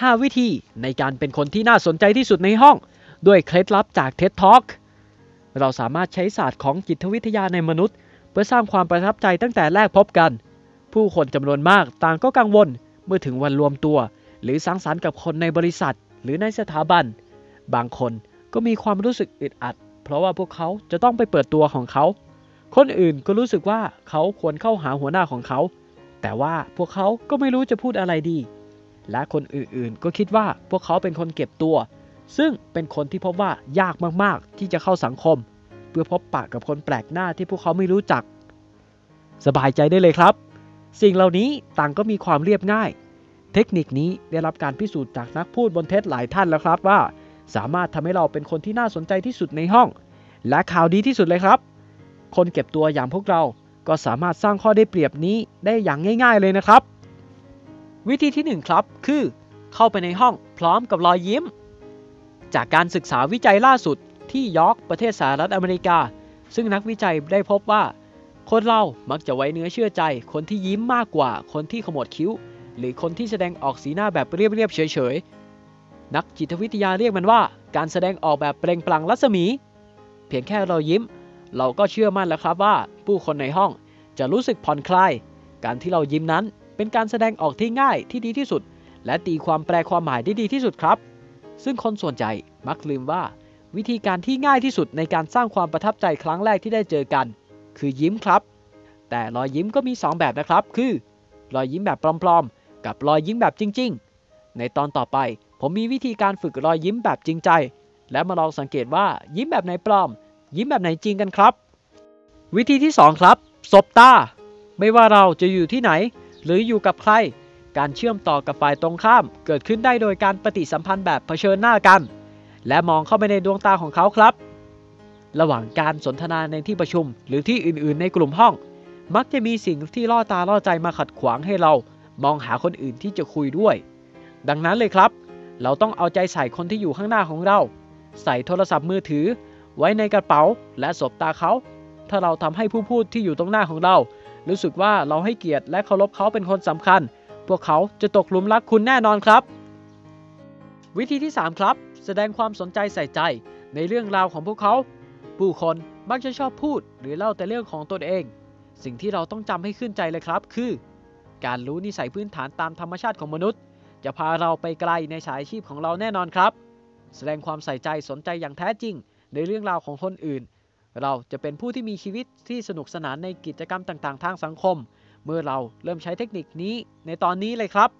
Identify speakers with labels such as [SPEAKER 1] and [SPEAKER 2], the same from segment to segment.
[SPEAKER 1] 5 วิธีในการเป็นคนที่น่าสนใจที่สุดในห้อง ด้วยเคล็ดลับจาก TED Talk เราสามารถใช้ศาสตร์ของจิตวิทยาในมนุษย์ เพื่อสร้างความประทับใจตั้งแต่แรกพบกัน ผู้คนจำนวนมากต่างก็กังวลเมื่อถึงวันรวมตัว หรือสังสรรค์กับคนในบริษัท หรือในสถาบัน บางคนก็มีความรู้สึกอึดอัด เพราะว่าพวกเขาจะต้องไปเปิดตัวของเขา คนอื่นก็รู้สึกว่าเขาควรเข้าหาหัวหน้าของเขา แต่ว่าพวกเขาก็ไม่รู้จะพูดอะไรดี และคนอื่นๆ ก็คิดว่าพวกเขาเป็นคนเก็บตัว ซึ่งเป็นคนที่พบว่ายากมากๆ ที่จะเข้าสังคม เพื่อพบปะกับคนแปลกหน้าที่พวกเขาไม่รู้จัก สบายใจได้เลยครับ สิ่งเหล่านี้ต่างก็มีความเรียบง่าย เทคนิคนี้ได้รับการพิสูจน์จากนักพูดบนเท็จหลายท่านแล้วครับว่า สามารถทำให้เราเป็นคนที่น่าสนใจที่สุดในห้อง และข่าวดีที่สุดเลยครับ คนเก็บตัวอย่างพวกเราก็สามารถสร้างข้อได้เปรียบนี้ได้อย่างง่าย ๆ เลยนะครับ วิธีที่ 1 ครับ คือ เข้าไปในห้องพร้อมกับรอยยิ้ม จากการศึกษาวิจัยล่าสุดที่ยอร์กประเทศสหรัฐอเมริกา ซึ่งนักวิจัยได้พบว่า คนเรามักจะไว้เนื้อเชื่อใจ คนที่ยิ้มมากกว่า คนที่ขมวดคิ้ว หรือคนที่แสดงออกสีหน้าแบบเรียบๆเฉยๆ นักจิตวิทยาเรียกมันว่า การแสดงออกแบบเปล่งปลั่งรัศมี เพียงแค่เรายิ้ม เราก็เชื่อมั่นแล้วครับว่า ผู้คนในห้องจะรู้สึกผ่อนคลาย การที่เรายิ้มนั้น เป็นการแสดงออกที่ง่ายที่ดีที่สุด และตีความแปลความหมายได้ดีที่สุดครับ ซึ่งคนส่วนใหญ่มักลืมว่า วิธีการที่ง่ายที่สุดในการสร้างความประทับใจครั้งแรกที่ได้เจอกัน คือยิ้มครับ แต่รอยยิ้มก็มี 2 แบบนะครับ คือ รอยยิ้มแบบปลอมๆ กับรอยยิ้มแบบจริง ๆ ในตอนต่อไป ผมมีวิธีการฝึกรอยยิ้มแบบจริงใจ และมาลองสังเกตว่ายิ้มแบบไหนปลอม ยิ้มแบบไหนจริงกันครับ วิธีที่ 2 ครับสบตาไม่ว่าเราจะอยู่ที่ไหน หรืออยู่กับใคร การเชื่อมต่อกับฝ่ายตรงข้าม เกิดขึ้นได้โดยการปฏิสัมพันธ์แบบเผชิญหน้ากัน และมองเข้าไปในดวงตาของเขาครับ ระหว่างการสนทนาในที่ประชุม หรือที่อื่นๆ ในกลุ่มห้อง มักจะมีสิ่งที่ล่อตาล่อใจมาขัดขวางให้เรา มองหาคนอื่นที่จะคุยด้วย ดังนั้นเลยครับ เราต้องเอาใจใส่คนที่อยู่ข้างหน้าของเรา ใส่โทรศัพท์มือถือ ไว้ในกระเป๋า และสบตาเขาถ้าเราทำให้ผู้พูดที่อยู่ตรงหน้าของเรา รู้สึกว่าเราให้เกียรติและเคารพเขาเป็นคนสำคัญ พวกเขาจะตกหลุมรักคุณแน่นอนครับ วิธีที่ 3 ครับ แสดงความสนใจใส่ใจในเรื่องราวของพวกเขา ผู้คนมักจะชอบพูดหรือเล่าแต่เรื่องของตนเอง สิ่งที่เราต้องจำให้ขึ้นใจเลยครับ คือ การรู้นิสัยพื้นฐานตามธรรมชาติของมนุษย์ จะพาเราไปไกลในสายอาชีพของเราแน่นอนครับ แสดงความใส่ใจสนใจอย่างแท้จริง ในเรื่องราวของคนอื่น เราจะเป็นผู้ที่มีชีวิตที่สนุกสนานในกิจกรรมต่างๆ ทางสังคม เมื่อเราเริ่มใช้เทคนิคนี้ในตอนนี้เลยครับ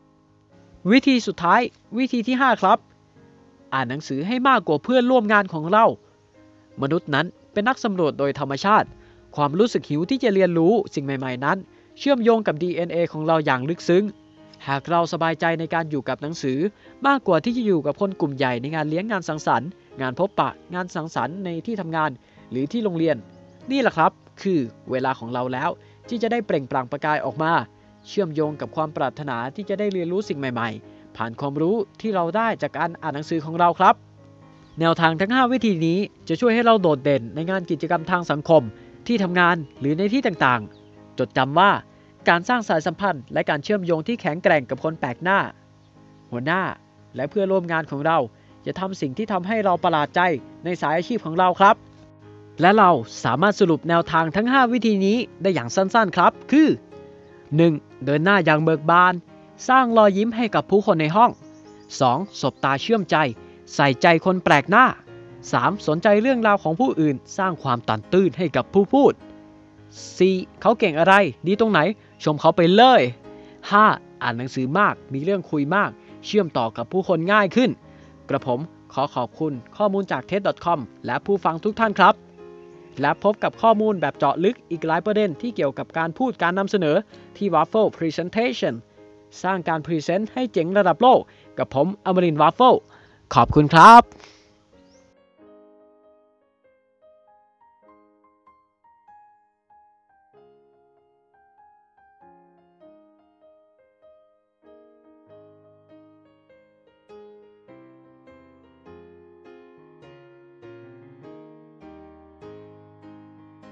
[SPEAKER 1] วิธีสุดท้ายวิธีที่ 5 ครับ อ่านหนังสือให้มากกว่าเพื่อนร่วมงานของเรา มนุษย์นั้นเป็นนักสำรวจโดยธรรมชาติ ความรู้สึกหิวที่จะเรียนรู้สิ่งใหม่ ๆ นั้น เชื่อมโยงกับ DNA ของเราอย่างลึกซึ้ง หากเราสบายใจในการอยู่กับหนังสือ มากกว่าที่จะอยู่กับคนกลุ่มใหญ่ในงานเลี้ยงงานสังสรรค์ งานพบปะ งานสังสรรค์ในที่ทำงาน หรือที่โรงเรียน นี่แหละครับ คือเวลาของเราแล้วที่จะได้เปล่งปลั่งประกายออกมา เชื่อมโยงกับความปรารถนาที่จะได้เรียนรู้สิ่งใหม่ ๆ ผ่านความรู้ที่เราได้จากการอ่านหนังสือของเราครับ แนวทางทั้ง 5 วิธีนี้จะช่วยให้เราโดดเด่นในงานกิจกรรมทางสังคม ที่ทำงานหรือในที่ต่างๆ จดจำว่าการสร้างสายสัมพันธ์ และการเชื่อมโยงที่แข็งแกร่งกับคนแปลกหน้า หัวหน้าและเพื่อนร่วมงานของเราจะทำสิ่งที่ทำให้เราประหลาดใจในสายอาชีพของเราครับ และเราสามารถสรุปแนวทางทั้ง 5 วิธีนี้ได้อย่างสั้นๆครับ คือ 1. เดินหน้าอย่างเบิกบาน สร้างรอยยิ้มให้กับผู้คนในห้อง 2. สบตาเชื่อมใจ ใส่ใจคนแปลกหน้า 3. สนใจเรื่องราวของผู้อื่น สร้างความตันตื้นให้กับผู้พูด 4. เขาเก่งอะไร ดีตรงไหน ชมเขาไปเลย 5. อ่านหนังสือมาก มีเรื่องคุยมาก เชื่อมต่อกับผู้คนง่ายขึ้น กระผมขอขอบคุณข้อมูลจาก TED.com และผู้ฟังทุกท่านครับ และพบกับข้อมูลแบบเจาะลึกอีกหลายประเด็นที่เกี่ยวกับการพูดการนำเสนอที่ Waffle Presentation สร้างการ present ให้เจ๋งระดับโลก กับผมอมรินทร์วัฟเฟิลขอบคุณครับ